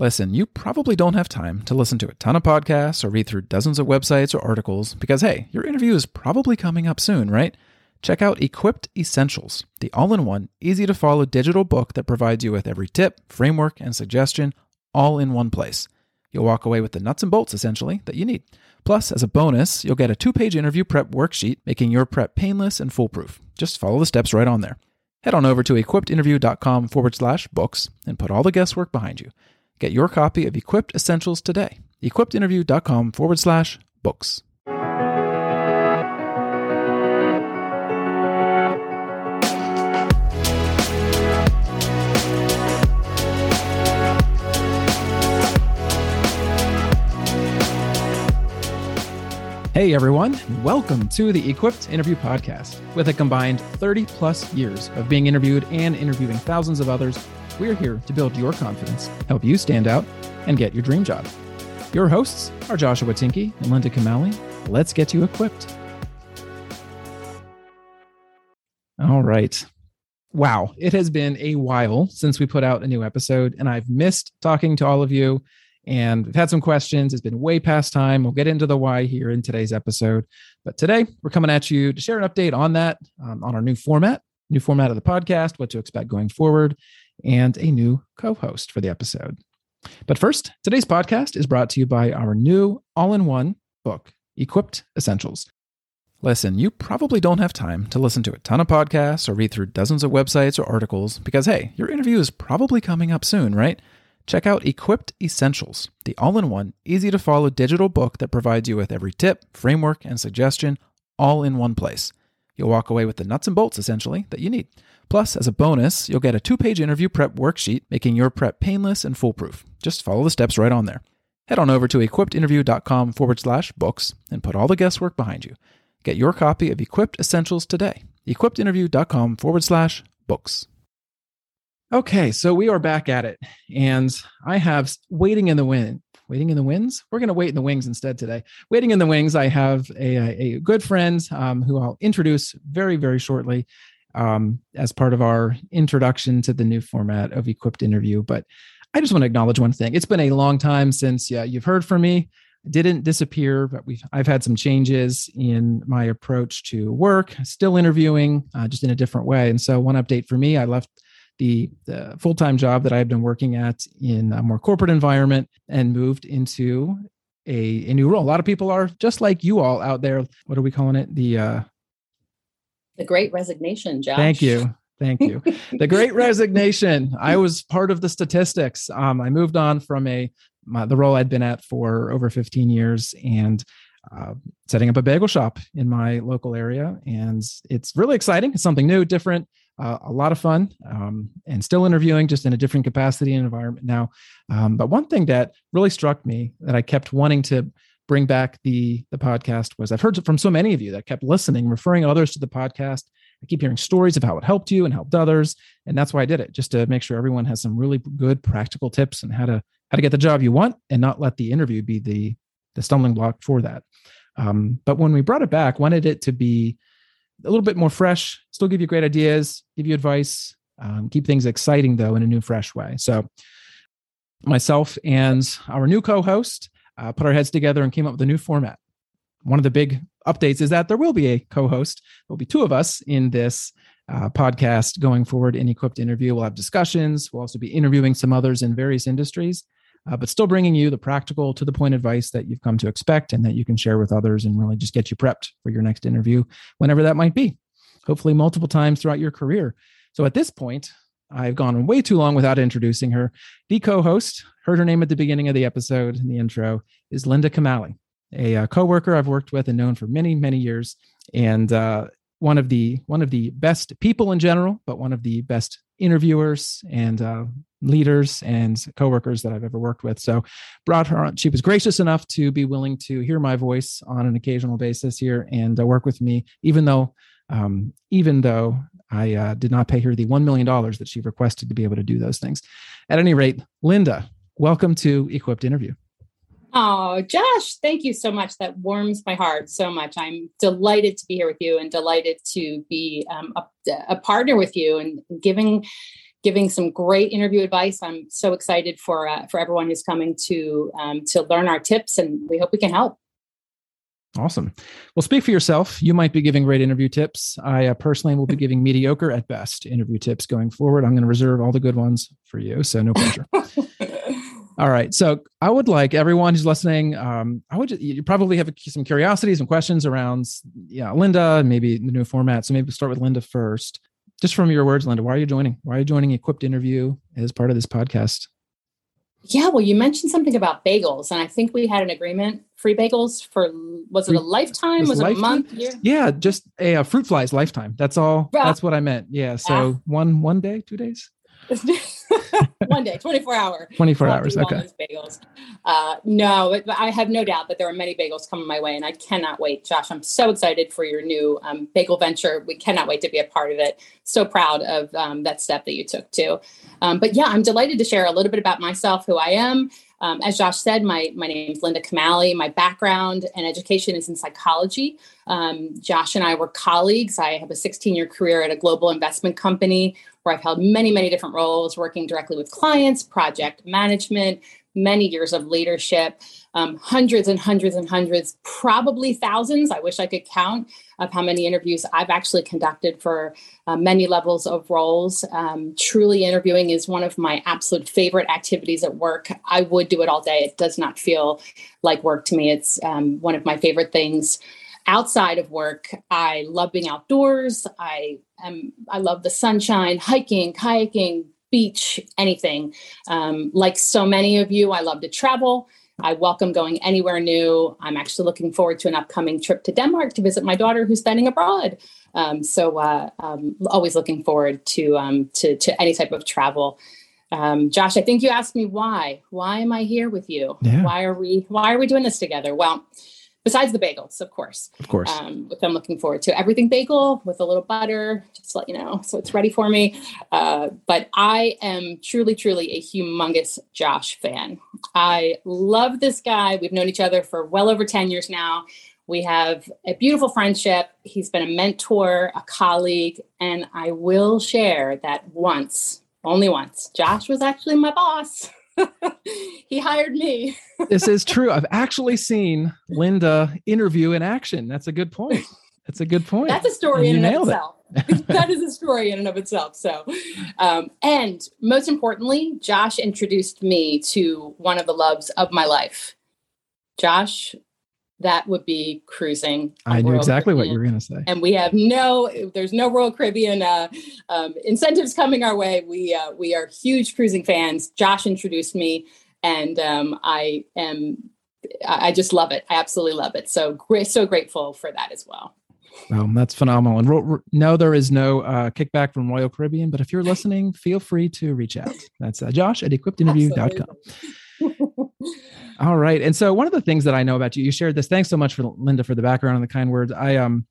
Listen, you probably don't have time to listen to a ton of podcasts or read through dozens of websites or articles because, hey, your interview is probably coming up soon, right? Check out Equipped Essentials, the all in one, easy to follow digital book that provides you with every tip, framework, and suggestion all in one place. You'll walk away with the nuts and bolts, essentially, that you need. Plus, as a bonus, you'll get a two page interview prep worksheet, making your prep painless and foolproof. Just follow the steps right on there. Head on over to equippedinterview.com forward slash books and put all the guesswork behind you. Get your copy of Equipped Essentials today. equippedinterview.com forward slash books. Hey everyone, welcome to the Equipped Interview Podcast. With a combined 30 plus years of being interviewed and interviewing thousands of others, we're here to build your confidence, help you stand out, and get your dream job. Your hosts are Joshua Tinky and Linda Kamali. Let's get you equipped. All right. Wow, it has been a while since we put out a new episode, and I've missed talking to all of you and we've had some questions. It's been way past time. We'll get into the why here in today's episode. But today we're coming at you to share an update on that, um, on our new format, new format of the podcast, what to expect going forward, and a new co host for the episode. But first, today's podcast is brought to you by our new all in one book, Equipped Essentials. Listen, you probably don't have time to listen to a ton of podcasts or read through dozens of websites or articles because, hey, your interview is probably coming up soon, right? Check out Equipped Essentials, the all in one, easy to follow digital book that provides you with every tip, framework, and suggestion all in one place. You'll walk away with the nuts and bolts, essentially, that you need. Plus, as a bonus, you'll get a two page interview prep worksheet, making your prep painless and foolproof. Just follow the steps right on there. Head on over to equippedinterview.com forward slash books and put all the guesswork behind you. Get your copy of Equipped Essentials today. equippedinterview.com forward slash books. Okay, so we are back at it, and I have waiting in the wind. Waiting in the wings. We're going to wait in the wings instead today. Waiting in the wings, I have a, a good friend um, who I'll introduce very, very shortly um, as part of our introduction to the new format of Equipped Interview. But I just want to acknowledge one thing. It's been a long time since yeah, you've heard from me. I didn't disappear, but we've I've had some changes in my approach to work. Still interviewing, uh, just in a different way. And so, one update for me: I left the, the full time job that I had been working at in a more corporate environment and moved into a, a new role. A lot of people are just like you all out there. What are we calling it? The uh, the Great Resignation, Josh. Thank you. Thank you. the Great Resignation. I was part of the statistics. Um, I moved on from a my, the role I'd been at for over 15 years and uh, setting up a bagel shop in my local area. And it's really exciting. It's something new, different uh, a lot of fun um, and still interviewing just in a different capacity and environment now. Um, but one thing that really struck me that i kept wanting to bring back the the podcast was i've heard from so many of you that kept listening referring others to the podcast. I keep hearing stories of how it helped you and helped others and that's why i did it just to make sure everyone has some really good practical tips on how to how to get the job you want and not let the interview be the the stumbling block for that. Um, but when we brought it back wanted it to be a little bit more fresh, still give you great ideas, give you advice, um, keep things exciting though in a new, fresh way. So, myself and our new co host uh, put our heads together and came up with a new format. One of the big updates is that there will be a co host. There will be two of us in this uh, podcast going forward in Equipped Interview. We'll have discussions. We'll also be interviewing some others in various industries uh, but still bringing you the practical to the point advice that you've come to expect and that you can share with others and really just get you prepped for your next interview, whenever that might be, hopefully multiple times throughout your career. So at this point, I've gone way too long without introducing her. The co host, heard her name at the beginning of the episode in the intro, is Linda Kamali, a, uh, coworker I've worked with and known for many, many years. And uh, one of the one of the best people in general, but one of the best interviewers and uh, leaders and coworkers that I've ever worked with. So brought her on. She was gracious enough to be willing to hear my voice on an occasional basis here and uh, work with me, even though um, even though I uh, did not pay her the $1 million that she requested to be able to do those things. At any rate, Linda, welcome to Equipped Interview. Oh, Josh, thank you so much. That warms my heart so much. I'm delighted to be here with you and delighted to be um, a, a partner with you and giving giving some great interview advice. I'm so excited for uh, for everyone who's coming to um, to learn our tips, and we hope we can help. Awesome. Well, speak for yourself. You might be giving great interview tips. I uh, personally will be giving mediocre at best interview tips going forward. I'm going to reserve all the good ones for you, so no pressure. all right. So I would like everyone who's listening. Um, I would you probably have some curiosities and questions around, yeah, Linda, maybe the new format. So maybe we'll start with Linda first. Just from your words, Linda, why are you joining? Why are you joining Equipped Interview as part of this podcast? Yeah, well, you mentioned something about bagels, and I think we had an agreement free bagels for was it a lifetime? Was, was lifetime? it a month? Year? Yeah, just a, a, fruit flies lifetime. That's all. That's what I meant. Yeah. So yeah. one one day, two days. one day 24 hour. 24 hours okay. bagels. Uh, no i have no doubt that there are many bagels coming my way and i cannot wait. Josh i'm so excited for your new um, bagel venture. We cannot wait to be a part of it. So proud of um, that step that you took too. Um, but yeah i'm delighted to share a little bit about myself who i am um, as Josh said, my, my name is Linda Kamali. My background and education is in psychology. Um, Josh and I were colleagues. I have a 16 year career at a global investment company where I've held many, many different roles, working directly with clients, project management, many years of leadership, um, hundreds and hundreds and hundreds, probably thousands. I wish I could count of how many interviews I've actually conducted for uh, many levels of roles. Um, truly, interviewing is one of my absolute favorite activities at work. I would do it all day. It does not feel like work to me. It's um, one of my favorite things outside of work, I love being outdoors. I am I love the sunshine, hiking, kayaking, beach, anything. Um, like so many of you, I love to travel. I welcome going anywhere new. I'm actually looking forward to an upcoming trip to Denmark to visit my daughter who's studying abroad. Um, so uh, um, always looking forward to, um, to, to any type of travel. Um, Josh, I think you asked me why. Why am I here with you? Yeah. Why are we Why are we doing this together? Well, besides the bagels, of course. Of course. Um, which I'm looking forward to. Everything bagel with a little butter, just to let you know. So it's ready for me. Uh, but I am truly, truly a humongous Josh fan. I love this guy. We've known each other for well over 10 years now. We have a beautiful friendship. He's been a mentor, a colleague, and I will share that once, only once, Josh was actually my boss. he hired me. this is true. I've actually seen Linda interview in action. That's a good point. That's a good point. That's a story in and of itself. that is a story in and of itself. So, um, and most importantly, Josh introduced me to one of the loves of my life. Josh that would be cruising. I knew exactly Caribbean. what you were going to say. And we have no, there's no Royal Caribbean uh, um, incentives coming our way. We uh, we are huge cruising fans. Josh introduced me, and um, I am, I just love it. I absolutely love it. So great, so grateful for that as well. Well, that's phenomenal. And ro- no, there is no uh, kickback from Royal Caribbean, but if you're listening, feel free to reach out. That's uh, Josh at equippedinterview.com. All right. And so one of the things that I know about you, you shared this. Thanks so much for Linda for the background and the kind words. I um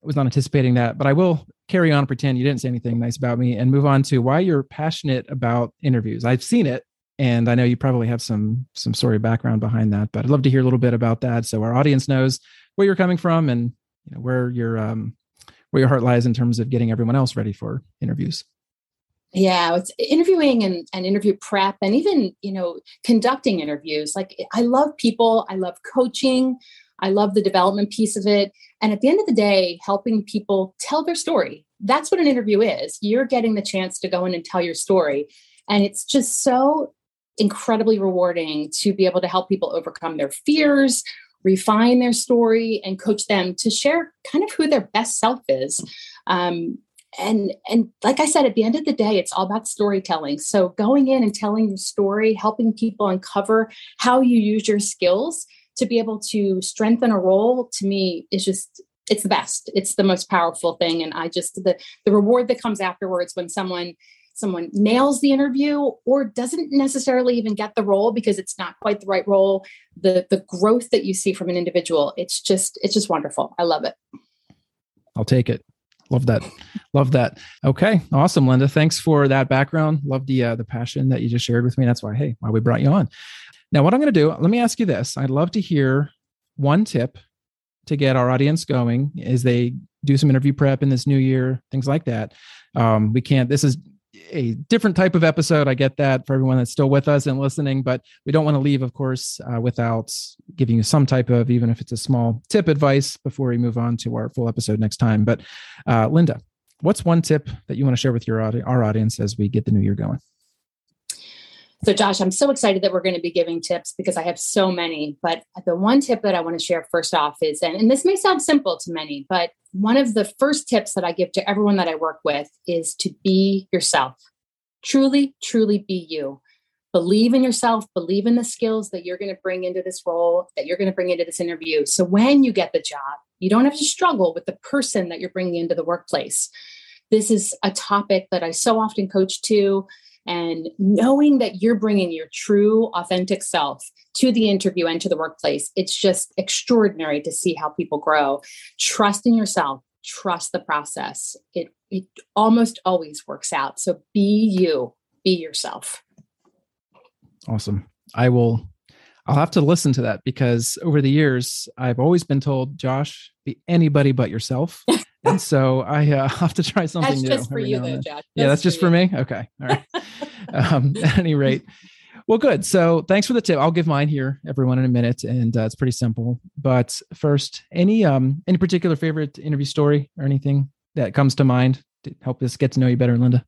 was not anticipating that, but I will carry on pretend you didn't say anything nice about me and move on to why you're passionate about interviews. I've seen it and I know you probably have some some story background behind that, but I'd love to hear a little bit about that so our audience knows where you're coming from and you know where your um where your heart lies in terms of getting everyone else ready for interviews yeah it's interviewing and, and interview prep and even you know conducting interviews like i love people i love coaching i love the development piece of it and at the end of the day helping people tell their story. That's what an interview is. You're getting the chance to go in and tell your story and it's just so incredibly rewarding to be able to help people overcome their fears refine their story and coach them to share kind of who their best self is. Um, and and like i said at the end of the day it's all about storytelling. So going in and telling your story helping people uncover how you use your skills to be able to strengthen a role to me is just it's the best. It's the most powerful thing. And i just the the reward that comes afterwards when someone someone nails the interview or doesn't necessarily even get the role because it's not quite the right role the the growth that you see from an individual it's just it's just wonderful. I love it. I'll take it love that. Love that. Okay awesome linda. Thanks for that background. Love the uh, the passion that you just shared with me. That's why hey why we brought you on. Now what i'm going to do let me ask you this. I'd love to hear one tip to get our audience going as they do some interview prep in this new year things like that. Um, we can't this is a different type of episode. I get that for everyone that's still with us and listening, but we don't want to leave, of course, uh, without giving you some type of, even if it's a small tip advice before we move on to our full episode next time. But uh, Linda, what's one tip that you want to share with your our audience as we get the new year going? So, Josh, I'm so excited that we're going to be giving tips because I have so many. But the one tip that I want to share first off is, and, and this may sound simple to many, but one of the first tips that I give to everyone that I work with is to be yourself. Truly, truly be you. Believe in yourself, believe in the skills that you're going to bring into this role, that you're going to bring into this interview. So when you get the job, you don't have to struggle with the person that you're bringing into the workplace. This is a topic that I so often coach to and knowing that you're bringing your true, authentic self to the interview and to the workplace, it's just extraordinary to see how people grow. Trust in yourself, trust the process. It, it almost always works out. So be you, be yourself. Awesome. I will I'll have to listen to that because over the years I've always been told, Josh, be anybody but yourself. and so I uh, have to try something that's new. Just for you, though, Josh. That's yeah, that's just for, for me. Okay, all right. um, at any rate, well, good. So thanks for the tip. I'll give mine here, everyone, in a minute, and uh, it's pretty simple. But first, any um any particular favorite interview story or anything that comes to mind to help us get to know you better, Linda?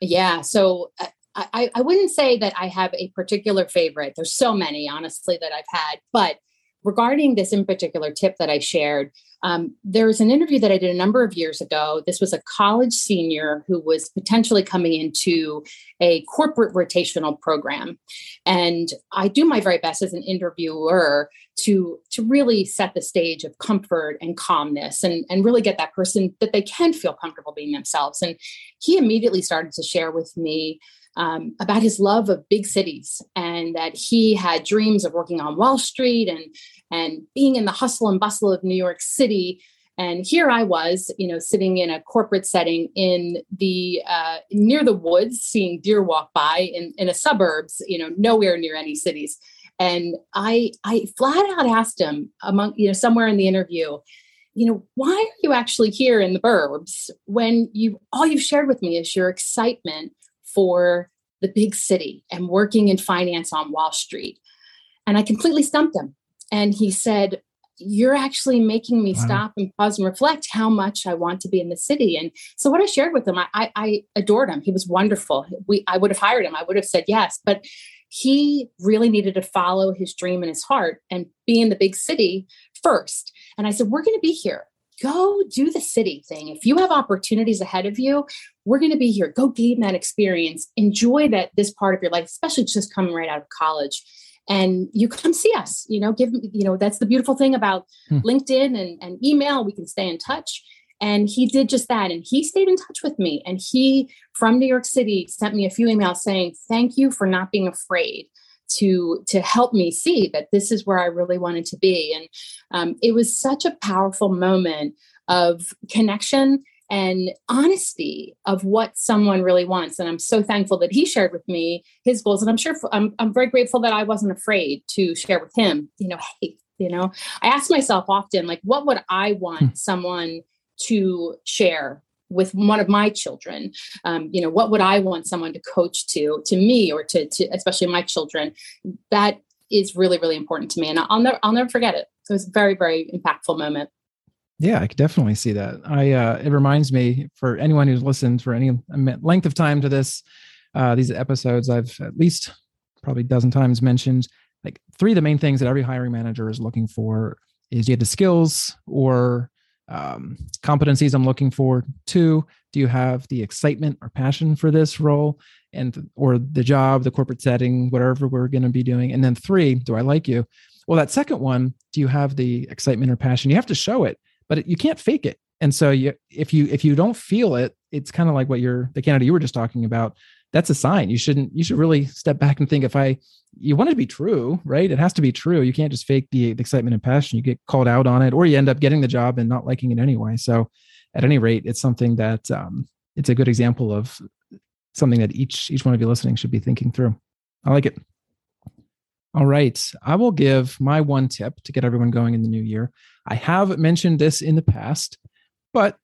Yeah. So uh, I, I wouldn't say that I have a particular favorite. There's so many, honestly, that I've had. But regarding this in particular tip that I shared, um, there was an interview that I did a number of years ago. This was a college senior who was potentially coming into a corporate rotational program. And I do my very best as an interviewer to, to really set the stage of comfort and calmness and, and really get that person that they can feel comfortable being themselves. And he immediately started to share with me um, about his love of big cities and that he had dreams of working on Wall Street and and being in the hustle and bustle of New York City. And here I was, you know, sitting in a corporate setting in the uh, near the woods, seeing deer walk by in, in a suburbs, you know, nowhere near any cities. And I I flat out asked him among you know somewhere in the interview, you know, why are you actually here in the burbs when you all you've shared with me is your excitement for the big city and working in finance on Wall Street. And I completely stumped him. And he said, You're actually making me wow. stop and pause and reflect how much I want to be in the city. And so what I shared with him, I, I, I adored him. He was wonderful. We I would have hired him. I would have said yes. But he really needed to follow his dream in his heart and be in the big city first. And I said, We're going to be here go do the city thing. If you have opportunities ahead of you, we're going to be here. Go gain that experience. Enjoy that this part of your life, especially just coming right out of college. And you come see us. You know, give you know that's the beautiful thing about hmm. LinkedIn and, and email. We can stay in touch. And he did just that. And he stayed in touch with me. And he, from New York City, sent me a few emails saying, Thank you for not being afraid to to help me see that this is where I really wanted to be. And um, it was such a powerful moment of connection and honesty of what someone really wants. And I'm so thankful that he shared with me his goals. And I'm sure I'm, I'm very grateful that I wasn't afraid to share with him, you know, hey, you know, I ask myself often, like, what would I want hmm. someone to share with one of my children um, you know what would i want someone to coach to to me or to, to especially my children? That is really really important to me and i'll never i'll never forget it. So it's a very very impactful moment. Yeah i could definitely see that. I uh it reminds me for anyone who's listened for any length of time to this uh these episodes i've at least probably a dozen times mentioned like three of the main things that every hiring manager is looking for is you have the skills or um, competencies I'm looking for? Two, do you have the excitement or passion for this role and or the job, the corporate setting, whatever we're going to be doing? And then three, do I like you? Well, that second one, do you have the excitement or passion? You have to show it, but you can't fake it. And so you, if you if you don't feel it, it's kind of like what you're the candidate you were just talking about that's a sign. You shouldn't you should really step back and think if i you want it to be true right? It has to be true. You can't just fake the, the excitement and passion. You get called out on it or you end up getting the job and not liking it anyway. So at any rate it's something that um, it's a good example of something that each each one of you listening should be thinking through. I like it. All right. I will give my one tip to get everyone going in the new year. I have mentioned this in the past but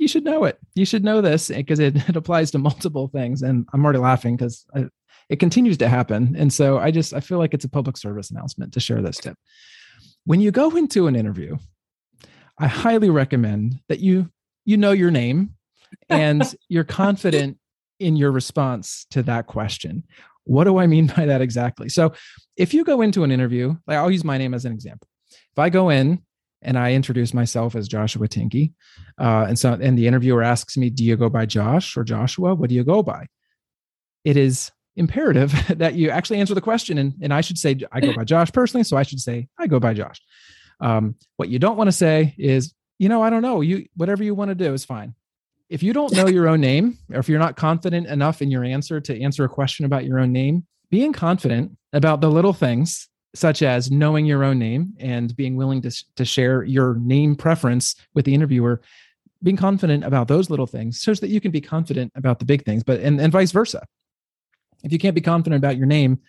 you should know it. You should know this because it, it applies to multiple things. And I'm already laughing because it continues to happen. And so I just I feel like it's a public service announcement to share this tip. When you go into an interview, I highly recommend that you you know your name and you're confident in your response to that question. What do I mean by that exactly? So, if you go into an interview, like I'll use my name as an example. If I go in and I introduce myself as Joshua Tinky, uh, and so and the interviewer asks me, "Do you go by Josh or Joshua? What do you go by?" It is imperative that you actually answer the question, and and I should say I go by Josh personally, so I should say I go by Josh. Um, what you don't want to say is, you know, I don't know. You whatever you want to do is fine. If you don't know your own name, or if you're not confident enough in your answer to answer a question about your own name, being confident about the little things such as knowing your own name and being willing to, to share your name preference with the interviewer being confident about those little things so that you can be confident about the big things but and, and vice versa. If you can't be confident about your name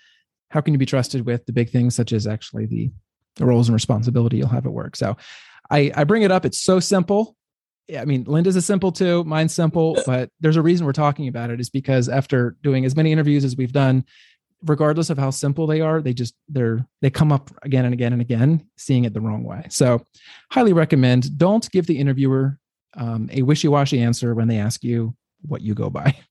how can you be trusted with the big things such as actually the, the roles and responsibility you'll have at work? So I, I bring it up. It's so simple. I mean, Linda's is simple too. Mine's simple, but there's a reason we're talking about it is because after doing as many interviews as we've done, regardless of how simple they are they just they're they come up again and again and again seeing it the wrong way. So highly recommend don't give the interviewer um, a wishy-washy answer when they ask you what you go by.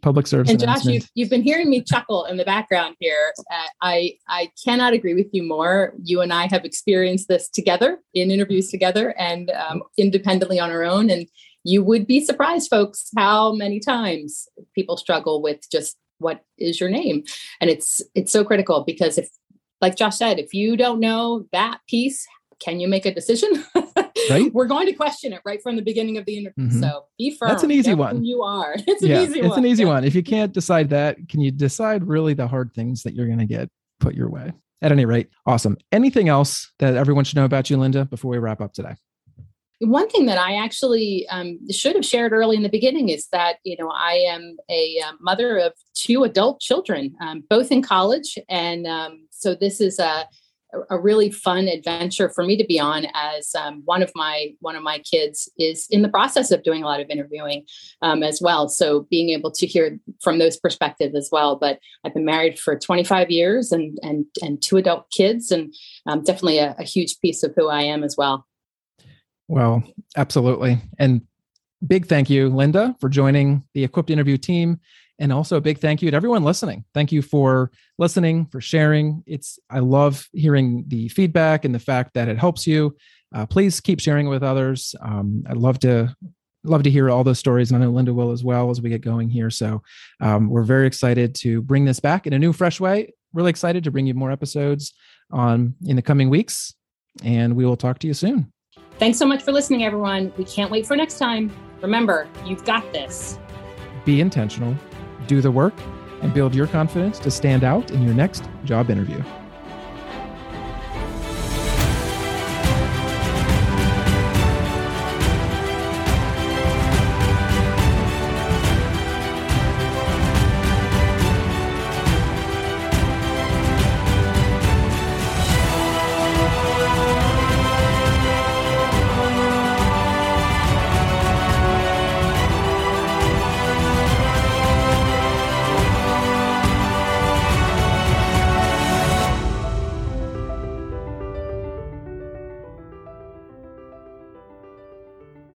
Public service and josh you've, you've been hearing me chuckle in the background here. Uh, i i cannot agree with you more. You and i have experienced this together in interviews together and um, independently on our own and you would be surprised folks how many times people struggle with just what is your name? And it's it's so critical because if like josh said if you don't know that piece can you make a decision? Right. We're going to question it right from the beginning of the interview mm-hmm. so be firm. that's an easy one. you are. It's an yeah, easy it's one. an easy yeah. one. If you can't decide that can you decide really the hard things that you're going to get put your way? At any rate awesome. Anything else that everyone should know about you linda before we wrap up today one thing that I actually um, should have shared early in the beginning is that you know I am a uh, mother of two adult children, um, both in college, and um, so this is a a really fun adventure for me to be on as um, one of my one of my kids is in the process of doing a lot of interviewing um, as well. So being able to hear from those perspectives as well. But i've been married for 25 years and and and two adult kids and um, definitely a, a huge piece of who i am as well well, absolutely. And big thank you, Linda, for joining the Equipped Interview team. And also a big thank you to everyone listening. Thank you for listening, for sharing. It's I love hearing the feedback and the fact that it helps you. Uh, please keep sharing with others. Um, I'd love to love to hear all those stories, and I know Linda will as well as we get going here. So um, we're very excited to bring this back in a new, fresh way. Really excited to bring you more episodes on in the coming weeks, and we will talk to you soon. Thanks so much for listening, everyone. We can't wait for next time. Remember, you've got this. Be intentional, do the work, and build your confidence to stand out in your next job interview.